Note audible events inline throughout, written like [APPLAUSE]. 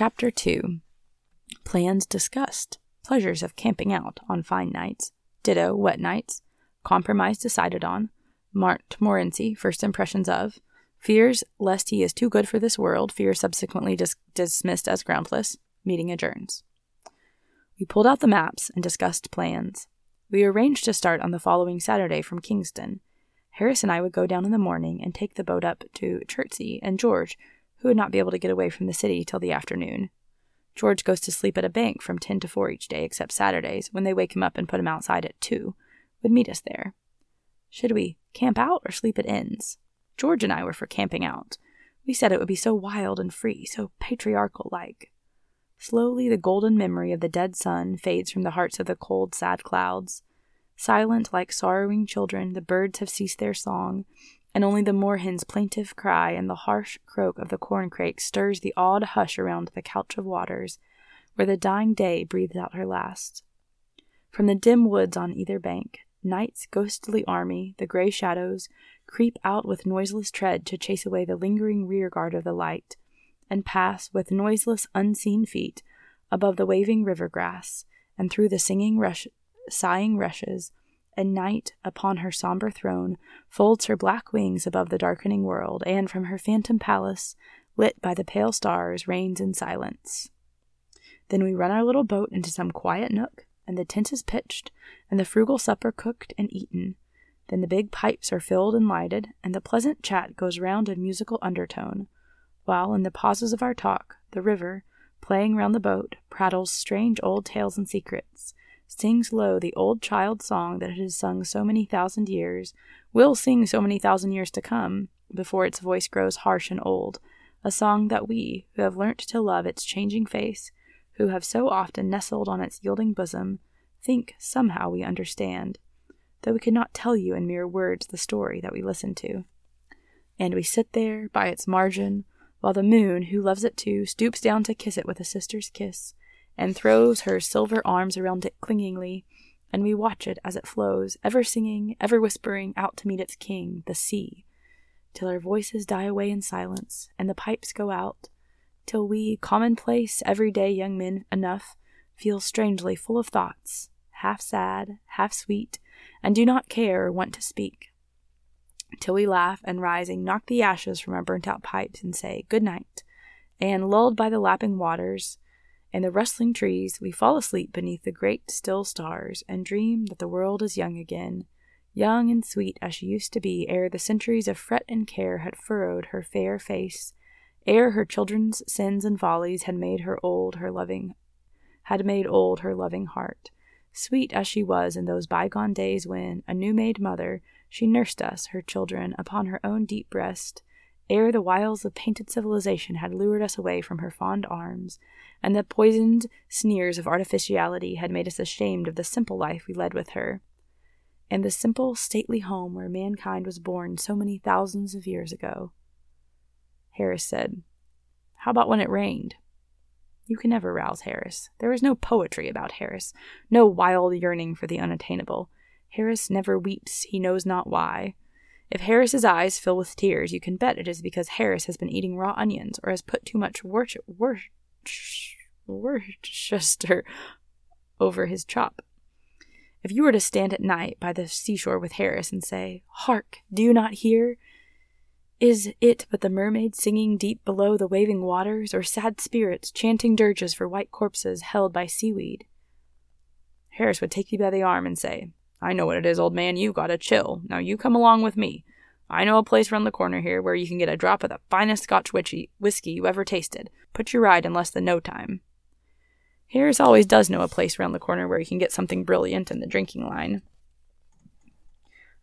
Chapter 2 Plans discussed, pleasures of camping out on fine nights, ditto wet nights, compromise decided on, Montmorency, first impressions of, fears lest he is too good for this world, fear subsequently dis- dismissed as groundless, meeting adjourns. We pulled out the maps and discussed plans. We arranged to start on the following Saturday from Kingston. Harris and I would go down in the morning and take the boat up to Chertsey, and George, who would not be able to get away from the city till the afternoon. George goes to sleep at a bank from 10 to 4 each day, except Saturdays, when they wake him up and put him outside at 2, would meet us there. Should we camp out or sleep at inns? George and I were for camping out. We said it would be so wild and free, so patriarchal like. Slowly, the golden memory of the dead sun fades from the hearts of the cold, sad clouds. Silent like sorrowing children, the birds have ceased their song, and only the moorhen's plaintive cry and the harsh croak of the corncrake stirs the awed hush around the couch of waters, where the dying day breathes out her last. From the dim woods on either bank, night's ghostly army, the gray shadows, creep out with noiseless tread to chase away the lingering rearguard of the light, and pass with noiseless, unseen feet above the waving river grass and through the singing rush, sighing rushes and night, upon her somber throne, folds her black wings above the darkening world, and from her phantom palace, lit by the pale stars, reigns in silence. Then we run our little boat into some quiet nook, and the tent is pitched, and the frugal supper cooked and eaten. Then the big pipes are filled and lighted, and the pleasant chat goes round in musical undertone, while in the pauses of our talk, the river, playing round the boat, prattles strange old tales and secrets, sings low the old child song that it has sung so many thousand years, will sing so many thousand years to come, before its voice grows harsh and old, a song that we, who have learnt to love its changing face, who have so often nestled on its yielding bosom, think somehow we understand, though we could not tell you in mere words the story that we listen to. And we sit there by its margin, while the moon, who loves it too, stoops down to kiss it with a sister's kiss, and throws her silver arms around it clingingly, and we watch it as it flows, ever singing, ever whispering out to meet its king, the sea, till our voices die away in silence, and the pipes go out, till we, commonplace, everyday young men enough, feel strangely full of thoughts, half sad, half sweet, and do not care or want to speak. Till we laugh and rising knock the ashes from our burnt out pipes and say good night, and lulled by the lapping waters, in the rustling trees, we fall asleep beneath the great still stars and dream that the world is young again, young and sweet as she used to be ere the centuries of fret and care had furrowed her fair face, ere her children's sins and follies had made her old her loving had made old her loving heart. Sweet as she was in those bygone days when, a new made mother, she nursed us, her children, upon her own deep breast, ere the wiles of painted civilization had lured us away from her fond arms, and the poisoned sneers of artificiality had made us ashamed of the simple life we led with her, and the simple, stately home where mankind was born so many thousands of years ago. Harris said, How about when it rained? You can never rouse Harris. There is no poetry about Harris, no wild yearning for the unattainable. Harris never weeps, he knows not why. If Harris's eyes fill with tears, you can bet it is because Harris has been eating raw onions or has put too much wor- wor- Worcester over his chop. If you were to stand at night by the seashore with Harris and say, Hark, do you not hear? Is it but the mermaids singing deep below the waving waters, or sad spirits chanting dirges for white corpses held by seaweed? Harris would take you by the arm and say, I know what it is, old man, you got a chill. Now you come along with me. I know a place round the corner here where you can get a drop of the finest Scotch whiskey you ever tasted. Put your ride in less than no time. Harris always does know a place round the corner where you can get something brilliant in the drinking line.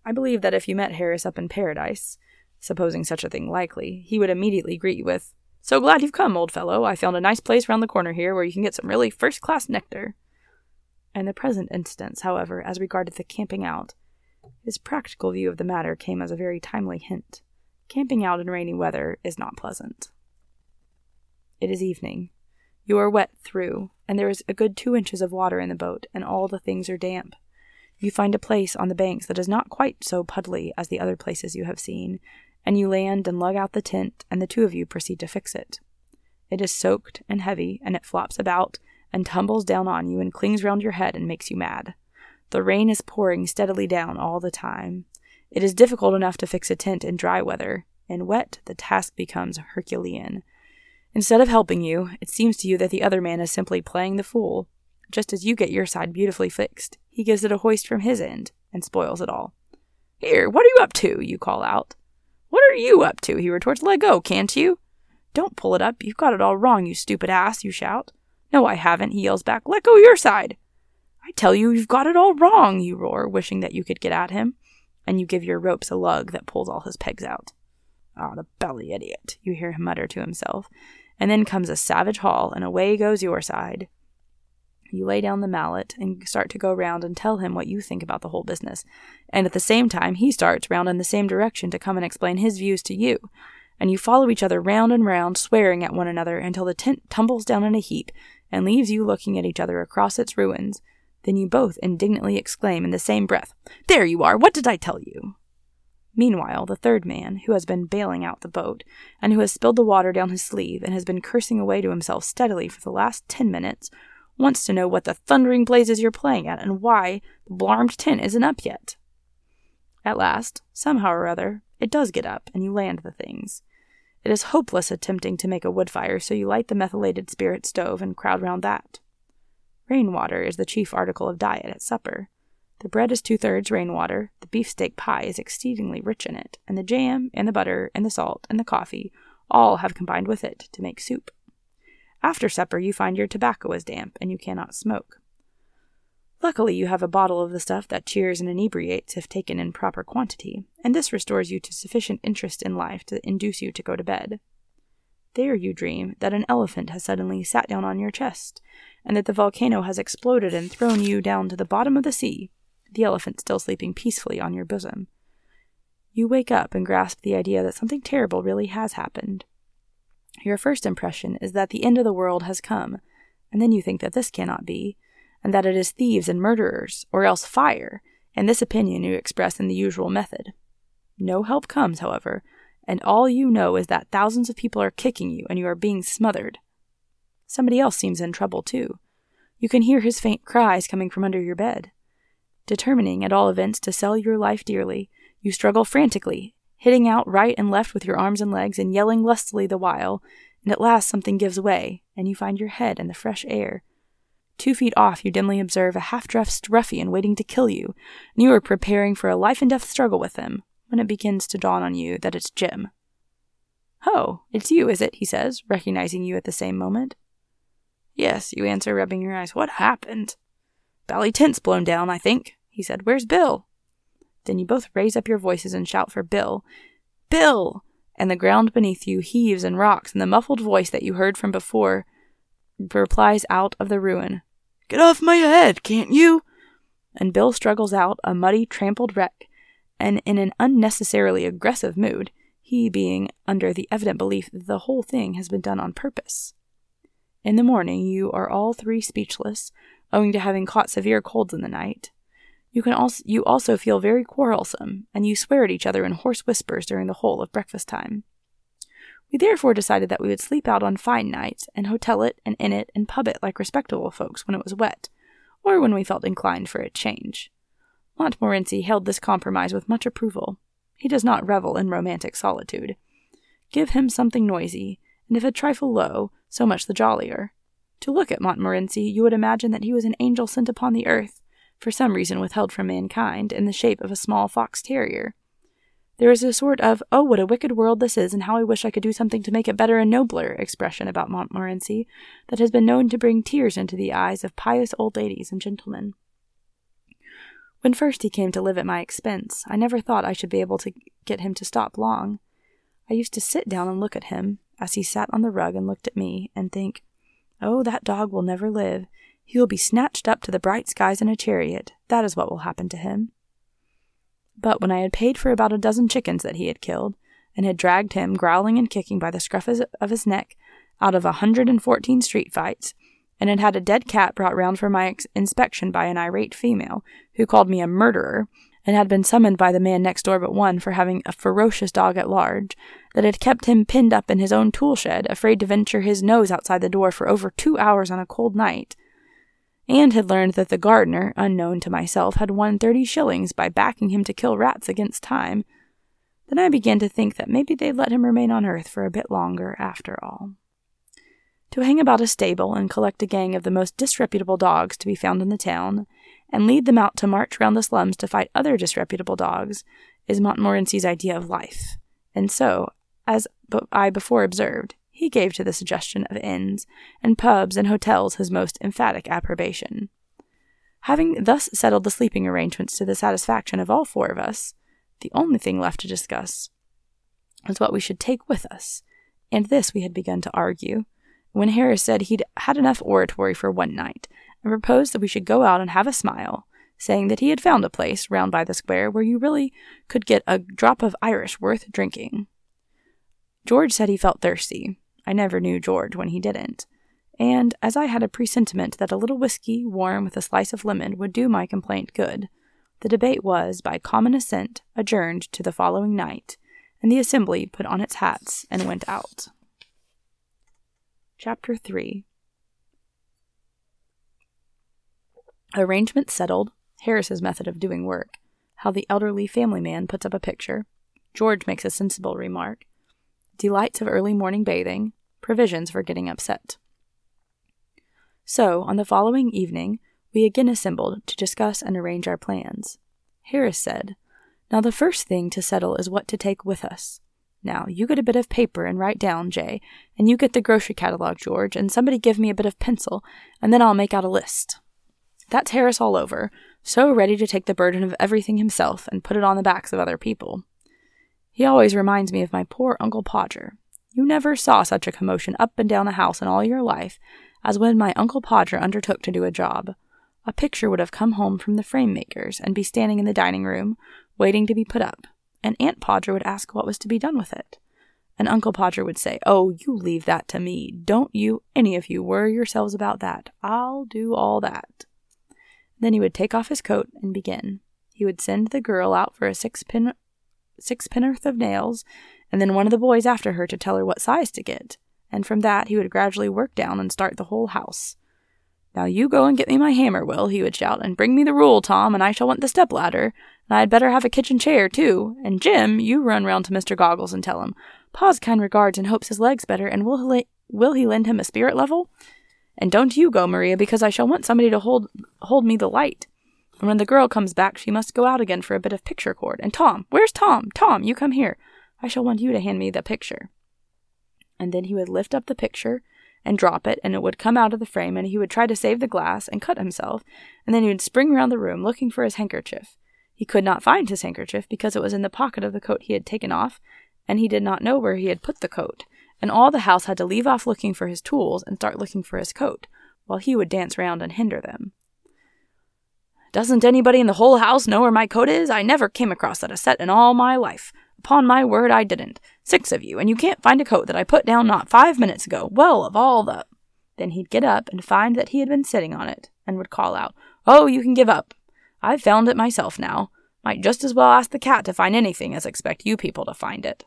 I believe that if you met Harris up in paradise, supposing such a thing likely, he would immediately greet you with, So glad you've come, old fellow. I found a nice place round the corner here where you can get some really first class nectar. In the present instance, however, as regarded the camping out, his practical view of the matter came as a very timely hint. Camping out in rainy weather is not pleasant. It is evening. You are wet through, and there is a good two inches of water in the boat, and all the things are damp. You find a place on the banks that is not quite so puddly as the other places you have seen, and you land and lug out the tent, and the two of you proceed to fix it. It is soaked and heavy, and it flops about and tumbles down on you and clings round your head and makes you mad. The rain is pouring steadily down all the time. It is difficult enough to fix a tent in dry weather. In wet, the task becomes Herculean. Instead of helping you, it seems to you that the other man is simply playing the fool. Just as you get your side beautifully fixed, he gives it a hoist from his end and spoils it all. Here, what are you up to? you call out. What are you up to? he retorts. Let go, can't you? Don't pull it up. You've got it all wrong, you stupid ass, you shout. No, I haven't, he yells back. Let go your side. I tell you, you've got it all wrong, you roar, wishing that you could get at him, and you give your ropes a lug that pulls all his pegs out. Ah, oh, the belly idiot, you hear him mutter to himself. And then comes a savage haul, and away goes your side. You lay down the mallet and start to go round and tell him what you think about the whole business. And at the same time, he starts round in the same direction to come and explain his views to you. And you follow each other round and round, swearing at one another until the tent tumbles down in a heap and leaves you looking at each other across its ruins. Then you both indignantly exclaim in the same breath, There you are! What did I tell you? Meanwhile, the third man, who has been bailing out the boat, and who has spilled the water down his sleeve and has been cursing away to himself steadily for the last ten minutes, wants to know what the thundering blazes you're playing at and why the blarmed tent isn't up yet. At last, somehow or other, it does get up, and you land the things. It is hopeless attempting to make a wood fire, so you light the methylated spirit stove and crowd round that. Rainwater is the chief article of diet at supper. The bread is two thirds rainwater, the beefsteak pie is exceedingly rich in it, and the jam, and the butter, and the salt, and the coffee all have combined with it to make soup. After supper, you find your tobacco is damp, and you cannot smoke. Luckily, you have a bottle of the stuff that cheers and inebriates if taken in proper quantity, and this restores you to sufficient interest in life to induce you to go to bed. There you dream that an elephant has suddenly sat down on your chest, and that the volcano has exploded and thrown you down to the bottom of the sea, the elephant still sleeping peacefully on your bosom. You wake up and grasp the idea that something terrible really has happened. Your first impression is that the end of the world has come, and then you think that this cannot be, and that it is thieves and murderers, or else fire, and this opinion you express in the usual method. No help comes, however, and all you know is that thousands of people are kicking you and you are being smothered. Somebody else seems in trouble, too. You can hear his faint cries coming from under your bed. Determining, at all events, to sell your life dearly, you struggle frantically, hitting out right and left with your arms and legs and yelling lustily the while, and at last something gives way, and you find your head in the fresh air, Two feet off, you dimly observe a half dressed ruffian waiting to kill you, and you are preparing for a life and death struggle with him, when it begins to dawn on you that it's Jim. Oh, it's you, is it? he says, recognizing you at the same moment. Yes, you answer, rubbing your eyes. What happened? Bally tent's blown down, I think, he said. Where's Bill? Then you both raise up your voices and shout for Bill. Bill! And the ground beneath you heaves and rocks, and the muffled voice that you heard from before replies out of the ruin. Get off my head, can't you? And Bill struggles out, a muddy, trampled wreck, and in an unnecessarily aggressive mood, he being under the evident belief that the whole thing has been done on purpose. In the morning, you are all three speechless, owing to having caught severe colds in the night. You can also you also feel very quarrelsome, and you swear at each other in hoarse whispers during the whole of breakfast time. We therefore decided that we would sleep out on fine nights and hotel it and inn it and pub it like respectable folks when it was wet, or when we felt inclined for a change. Montmorency hailed this compromise with much approval. He does not revel in romantic solitude. Give him something noisy, and if a trifle low, so much the jollier. To look at Montmorency, you would imagine that he was an angel sent upon the earth, for some reason withheld from mankind, in the shape of a small fox terrier. There is a sort of, oh, what a wicked world this is, and how I wish I could do something to make it better and nobler expression about Montmorency that has been known to bring tears into the eyes of pious old ladies and gentlemen. When first he came to live at my expense, I never thought I should be able to get him to stop long. I used to sit down and look at him, as he sat on the rug and looked at me, and think, Oh, that dog will never live. He will be snatched up to the bright skies in a chariot. That is what will happen to him. But when I had paid for about a dozen chickens that he had killed, and had dragged him, growling and kicking by the scruff of his neck, out of a hundred and fourteen street fights, and had had a dead cat brought round for my ex- inspection by an irate female, who called me a murderer, and had been summoned by the man next door but one for having a ferocious dog at large, that had kept him pinned up in his own tool shed, afraid to venture his nose outside the door for over two hours on a cold night, and had learned that the gardener, unknown to myself, had won thirty shillings by backing him to kill rats against time, then I began to think that maybe they'd let him remain on earth for a bit longer after all. To hang about a stable and collect a gang of the most disreputable dogs to be found in the town, and lead them out to march round the slums to fight other disreputable dogs, is Montmorency's idea of life. And so, as I before observed, he gave to the suggestion of inns and pubs and hotels his most emphatic approbation. Having thus settled the sleeping arrangements to the satisfaction of all four of us, the only thing left to discuss was what we should take with us, and this we had begun to argue when Harris said he'd had enough oratory for one night and proposed that we should go out and have a smile, saying that he had found a place round by the square where you really could get a drop of Irish worth drinking. George said he felt thirsty. I never knew George when he didn't. And as I had a presentiment that a little whiskey, warm with a slice of lemon, would do my complaint good, the debate was, by common assent, adjourned to the following night, and the assembly put on its hats and went out. Chapter 3 Arrangements settled, Harris's method of doing work, how the elderly family man puts up a picture, George makes a sensible remark, delights of early morning bathing, provisions for getting upset. So, on the following evening, we again assembled to discuss and arrange our plans. Harris said, Now the first thing to settle is what to take with us. Now, you get a bit of paper and write down, Jay, and you get the grocery catalog, George, and somebody give me a bit of pencil, and then I'll make out a list. That's Harris all over, so ready to take the burden of everything himself and put it on the backs of other people. He always reminds me of my poor Uncle Podger. You never saw such a commotion up and down the house in all your life as when my Uncle Podger undertook to do a job. A picture would have come home from the frame makers and be standing in the dining room, waiting to be put up, and Aunt Podger would ask what was to be done with it. And Uncle Podger would say, Oh, you leave that to me. Don't you, any of you, worry yourselves about that. I'll do all that. Then he would take off his coat and begin. He would send the girl out for a sixpen, sixpennorth of nails, and then one of the boys after her to tell her what size to get. And from that he would gradually work down and start the whole house. Now you go and get me my hammer, Will, he would shout, and bring me the rule, Tom, and I shall want the step ladder. And I'd better have a kitchen chair, too. And Jim, you run round to Mr. Goggles and tell him, Pa's kind regards and hopes his leg's better, and will he, will he lend him a spirit level? And don't you go, Maria, because I shall want somebody to hold hold me the light. And when the girl comes back, she must go out again for a bit of picture cord. And Tom, where's Tom? Tom, you come here. I shall want you to hand me the picture. And then he would lift up the picture and drop it, and it would come out of the frame, and he would try to save the glass and cut himself, and then he would spring round the room looking for his handkerchief. He could not find his handkerchief because it was in the pocket of the coat he had taken off, and he did not know where he had put the coat, and all the house had to leave off looking for his tools and start looking for his coat, while he would dance round and hinder them. Doesn't anybody in the whole house know where my coat is? I never came across such a set in all my life. Upon my word, I didn't. Six of you, and you can't find a coat that I put down not five minutes ago. Well, of all the. Then he'd get up and find that he had been sitting on it, and would call out, Oh, you can give up. I've found it myself now. Might just as well ask the cat to find anything as expect you people to find it.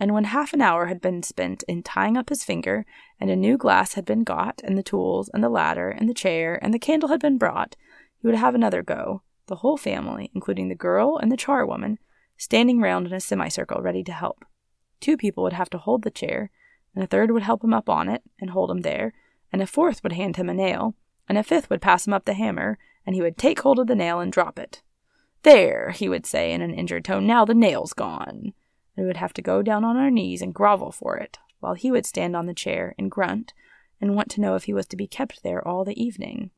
And when half an hour had been spent in tying up his finger, and a new glass had been got, and the tools, and the ladder, and the chair, and the candle had been brought, he would have another go, the whole family, including the girl and the charwoman, standing round in a semicircle ready to help. Two people would have to hold the chair, and a third would help him up on it and hold him there, and a fourth would hand him a nail, and a fifth would pass him up the hammer, and he would take hold of the nail and drop it. There, he would say in an injured tone, now the nail's gone. And we would have to go down on our knees and grovel for it, while he would stand on the chair and grunt and want to know if he was to be kept there all the evening.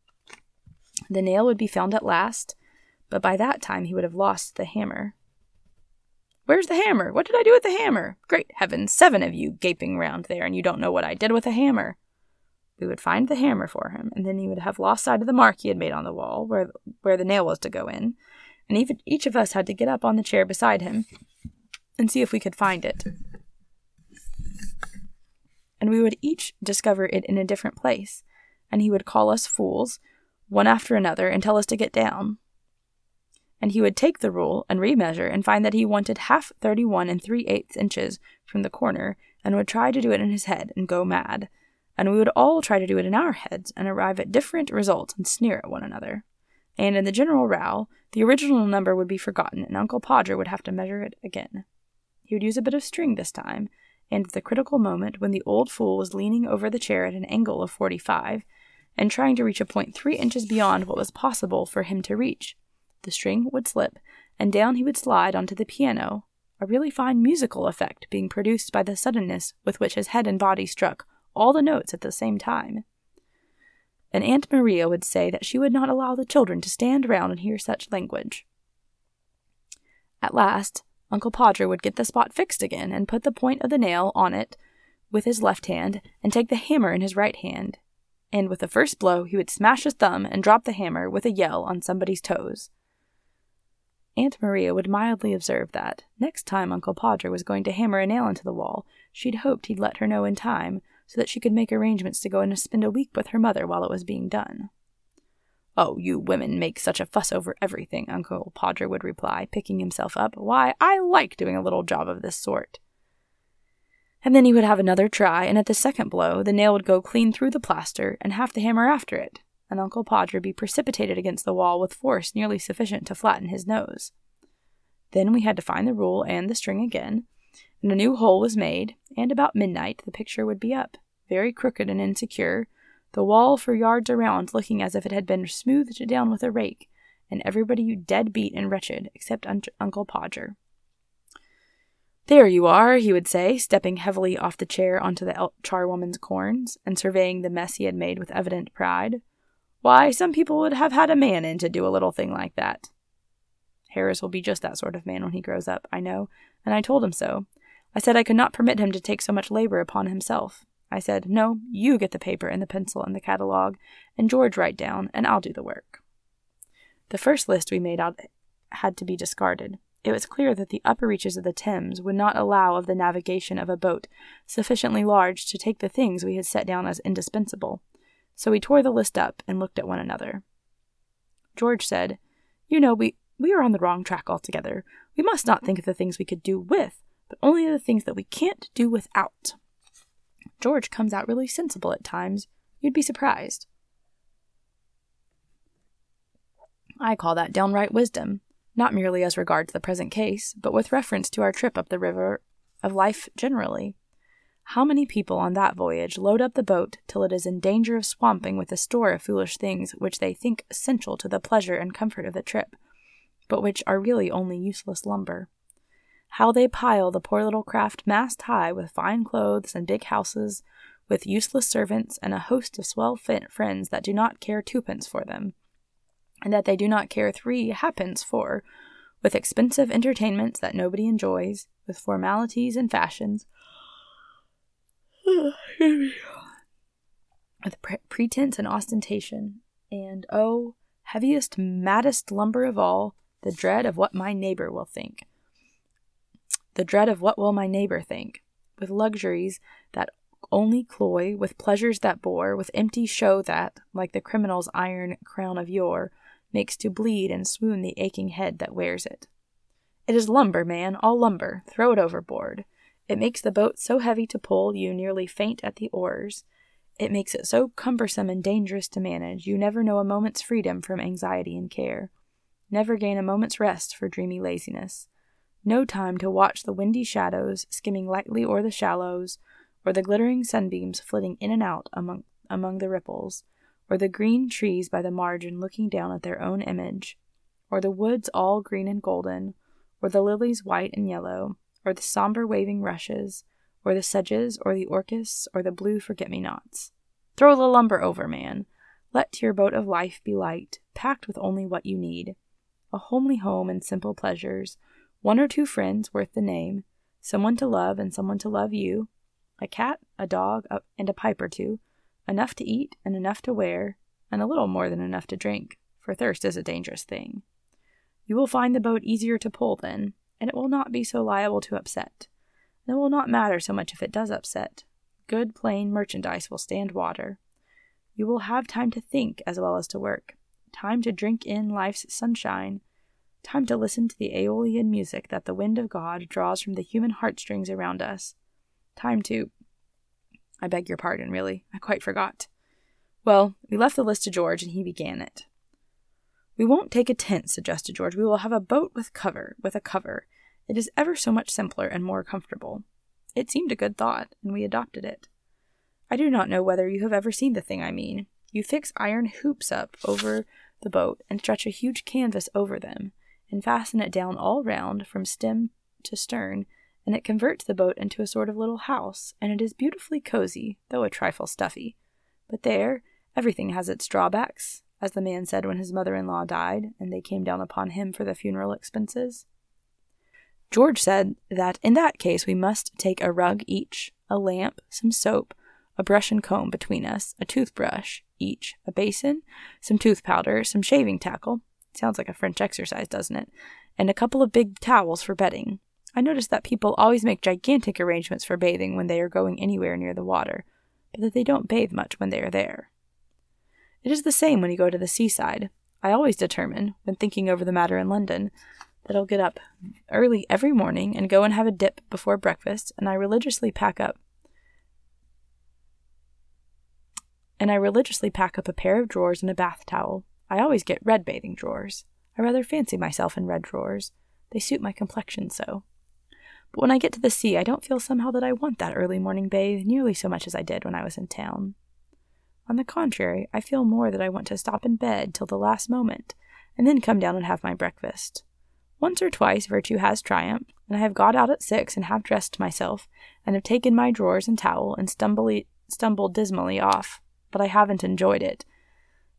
The nail would be found at last, but by that time he would have lost the hammer. Where's the hammer? What did I do with the hammer? Great heavens, seven of you gaping round there, and you don't know what I did with a hammer. We would find the hammer for him, and then he would have lost sight of the mark he had made on the wall, where, where the nail was to go in, and even, each of us had to get up on the chair beside him and see if we could find it. And we would each discover it in a different place, and he would call us fools, one after another, and tell us to get down. And he would take the rule and remeasure and find that he wanted half 31 and 3 eighths inches from the corner and would try to do it in his head and go mad. And we would all try to do it in our heads and arrive at different results and sneer at one another. And in the general row, the original number would be forgotten and Uncle Podger would have to measure it again. He would use a bit of string this time, and at the critical moment when the old fool was leaning over the chair at an angle of 45 and trying to reach a point three inches beyond what was possible for him to reach, the string would slip, and down he would slide onto the piano, a really fine musical effect being produced by the suddenness with which his head and body struck all the notes at the same time. And Aunt Maria would say that she would not allow the children to stand round and hear such language. At last, Uncle Podger would get the spot fixed again and put the point of the nail on it with his left hand and take the hammer in his right hand. And with the first blow, he would smash his thumb and drop the hammer with a yell on somebody's toes. Aunt Maria would mildly observe that, next time Uncle Podger was going to hammer a nail into the wall, she'd hoped he'd let her know in time so that she could make arrangements to go and spend a week with her mother while it was being done. Oh, you women make such a fuss over everything, Uncle Podger would reply, picking himself up. Why, I like doing a little job of this sort. And then he would have another try, and at the second blow, the nail would go clean through the plaster, and half the hammer after it, and Uncle Podger be precipitated against the wall with force nearly sufficient to flatten his nose. Then we had to find the rule and the string again, and a new hole was made, and about midnight the picture would be up, very crooked and insecure, the wall for yards around looking as if it had been smoothed down with a rake, and everybody dead beat and wretched except un- Uncle Podger. There you are, he would say, stepping heavily off the chair onto the charwoman's corns, and surveying the mess he had made with evident pride. Why, some people would have had a man in to do a little thing like that. Harris will be just that sort of man when he grows up, I know, and I told him so. I said I could not permit him to take so much labor upon himself. I said, No, you get the paper and the pencil and the catalogue, and George write down, and I'll do the work. The first list we made out had to be discarded. It was clear that the upper reaches of the Thames would not allow of the navigation of a boat sufficiently large to take the things we had set down as indispensable, so we tore the list up and looked at one another. George said, You know, we, we are on the wrong track altogether. We must not think of the things we could do with, but only the things that we can't do without. George comes out really sensible at times. You'd be surprised. I call that downright wisdom, not merely as regards the present case, but with reference to our trip up the river of life generally. How many people on that voyage load up the boat till it is in danger of swamping with a store of foolish things which they think essential to the pleasure and comfort of the trip, but which are really only useless lumber? how they pile the poor little craft mast high with fine clothes and big houses, with useless servants and a host of swell friends that do not care twopence for them, and that they do not care three halfpence for, with expensive entertainments that nobody enjoys, with formalities and fashions, [SIGHS] with pre- pretense and ostentation, and oh, heaviest, maddest lumber of all, the dread of what my neighbor will think the dread of what will my neighbor think, with luxuries that only cloy, with pleasures that bore, with empty show that, like the criminal's iron crown of yore, makes to bleed and swoon the aching head that wears it. It is lumber, man, all lumber. Throw it overboard. It makes the boat so heavy to pull you nearly faint at the oars. It makes it so cumbersome and dangerous to manage you never know a moment's freedom from anxiety and care. Never gain a moment's rest for dreamy laziness no time to watch the windy shadows skimming lightly o'er the shallows, or the glittering sunbeams flitting in and out among, among the ripples, or the green trees by the margin looking down at their own image, or the woods all green and golden, or the lilies white and yellow, or the somber waving rushes, or the sedges, or the orchis, or the blue forget me nots. Throw the lumber over, man. Let your boat of life be light, packed with only what you need a homely home and simple pleasures one or two friends worth the name, someone to love and someone to love you, a cat, a dog, and a pipe or two, enough to eat and enough to wear, and a little more than enough to drink, for thirst is a dangerous thing. You will find the boat easier to pull then, and it will not be so liable to upset. It will not matter so much if it does upset. Good plain merchandise will stand water. You will have time to think as well as to work, time to drink in life's sunshine, Time to listen to the aeolian music that the wind of God draws from the human heartstrings around us. Time to. I beg your pardon, really. I quite forgot. Well, we left the list to George, and he began it. We won't take a tent, suggested George. We will have a boat with cover, with a cover. It is ever so much simpler and more comfortable. It seemed a good thought, and we adopted it. I do not know whether you have ever seen the thing I mean. You fix iron hoops up over the boat and stretch a huge canvas over them, and fasten it down all round from stem to stern, and it converts the boat into a sort of little house, and it is beautifully cozy, though a trifle stuffy. But there, everything has its drawbacks, as the man said when his mother in law died, and they came down upon him for the funeral expenses. George said that in that case we must take a rug each, a lamp, some soap, a brush and comb between us, a toothbrush each, a basin, some tooth powder, some shaving tackle sounds like a French exercise, doesn't it? And a couple of big towels for bedding. I notice that people always make gigantic arrangements for bathing when they are going anywhere near the water, but that they don't bathe much when they are there. It is the same when you go to the seaside. I always determine, when thinking over the matter in London, that I'll get up early every morning and go and have a dip before breakfast, and I religiously pack up and I religiously pack up a pair of drawers and a bath towel. I always get red bathing drawers. I rather fancy myself in red drawers. They suit my complexion so. But when I get to the sea, I don't feel somehow that I want that early morning bathe nearly so much as I did when I was in town. On the contrary, I feel more that I want to stop in bed till the last moment, and then come down and have my breakfast. Once or twice virtue has triumphed, and I have got out at six and have dressed myself, and have taken my drawers and towel and stumbly, stumbled dismally off, but I haven't enjoyed it.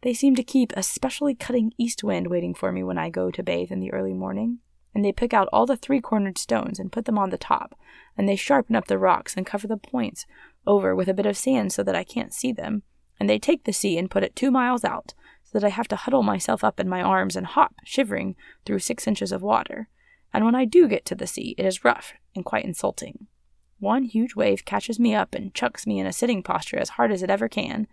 They seem to keep a specially cutting east wind waiting for me when I go to bathe in the early morning, and they pick out all the three cornered stones and put them on the top, and they sharpen up the rocks and cover the points over with a bit of sand so that I can't see them, and they take the sea and put it two miles out, so that I have to huddle myself up in my arms and hop, shivering, through six inches of water. And when I do get to the sea, it is rough and quite insulting. One huge wave catches me up and chucks me in a sitting posture as hard as it ever can,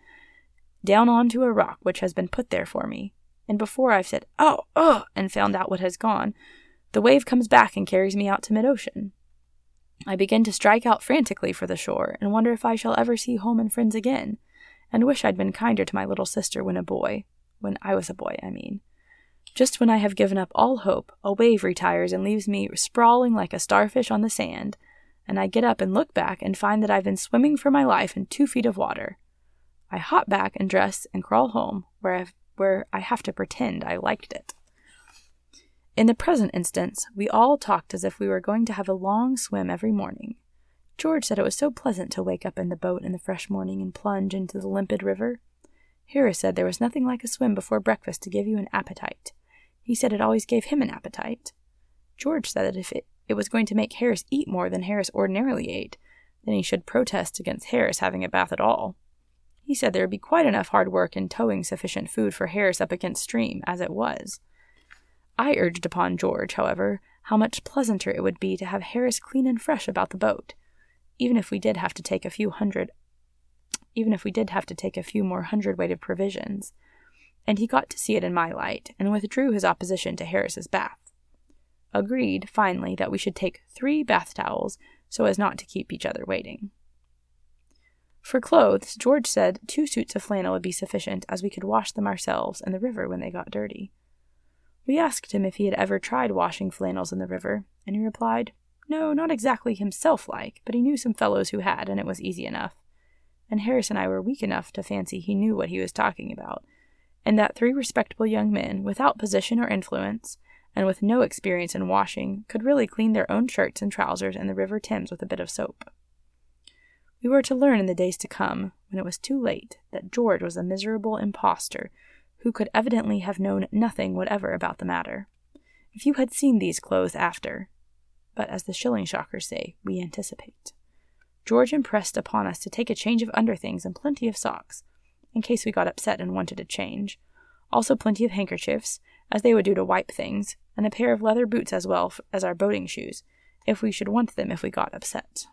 down onto a rock which has been put there for me. And before I've said, oh, oh, and found out what has gone, the wave comes back and carries me out to mid ocean. I begin to strike out frantically for the shore and wonder if I shall ever see home and friends again and wish I'd been kinder to my little sister when a boy. When I was a boy, I mean. Just when I have given up all hope, a wave retires and leaves me sprawling like a starfish on the sand, and I get up and look back and find that I've been swimming for my life in two feet of water. I hop back and dress and crawl home, where, I've, where I have to pretend I liked it. In the present instance, we all talked as if we were going to have a long swim every morning, George said it was so pleasant to wake up in the boat in the fresh morning and plunge into the limpid river. Harris said there was nothing like a swim before breakfast to give you an appetite. He said it always gave him an appetite. George said that if it, it was going to make Harris eat more than Harris ordinarily ate, then he should protest against Harris having a bath at all. He said there would be quite enough hard work in towing sufficient food for Harris up against stream, as it was. I urged upon George, however, how much pleasanter it would be to have Harris clean and fresh about the boat, even if we did have to take a few hundred even if we did have to take a few more hundredweight of provisions. And he got to see it in my light, and withdrew his opposition to Harris's bath. Agreed, finally, that we should take three bath towels so as not to keep each other waiting. For clothes, George said two suits of flannel would be sufficient, as we could wash them ourselves in the river when they got dirty. We asked him if he had ever tried washing flannels in the river, and he replied, no, not exactly himself like, but he knew some fellows who had, and it was easy enough. And Harris and I were weak enough to fancy he knew what he was talking about, and that three respectable young men, without position or influence, and with no experience in washing, could really clean their own shirts and trousers in the River Thames with a bit of soap. We were to learn in the days to come, when it was too late, that George was a miserable impostor who could evidently have known nothing whatever about the matter. If you had seen these clothes after, but as the shilling shockers say, we anticipate. George impressed upon us to take a change of underthings and plenty of socks, in case we got upset and wanted a change. Also, plenty of handkerchiefs, as they would do to wipe things, and a pair of leather boots as well as our boating shoes, if we should want them if we got upset.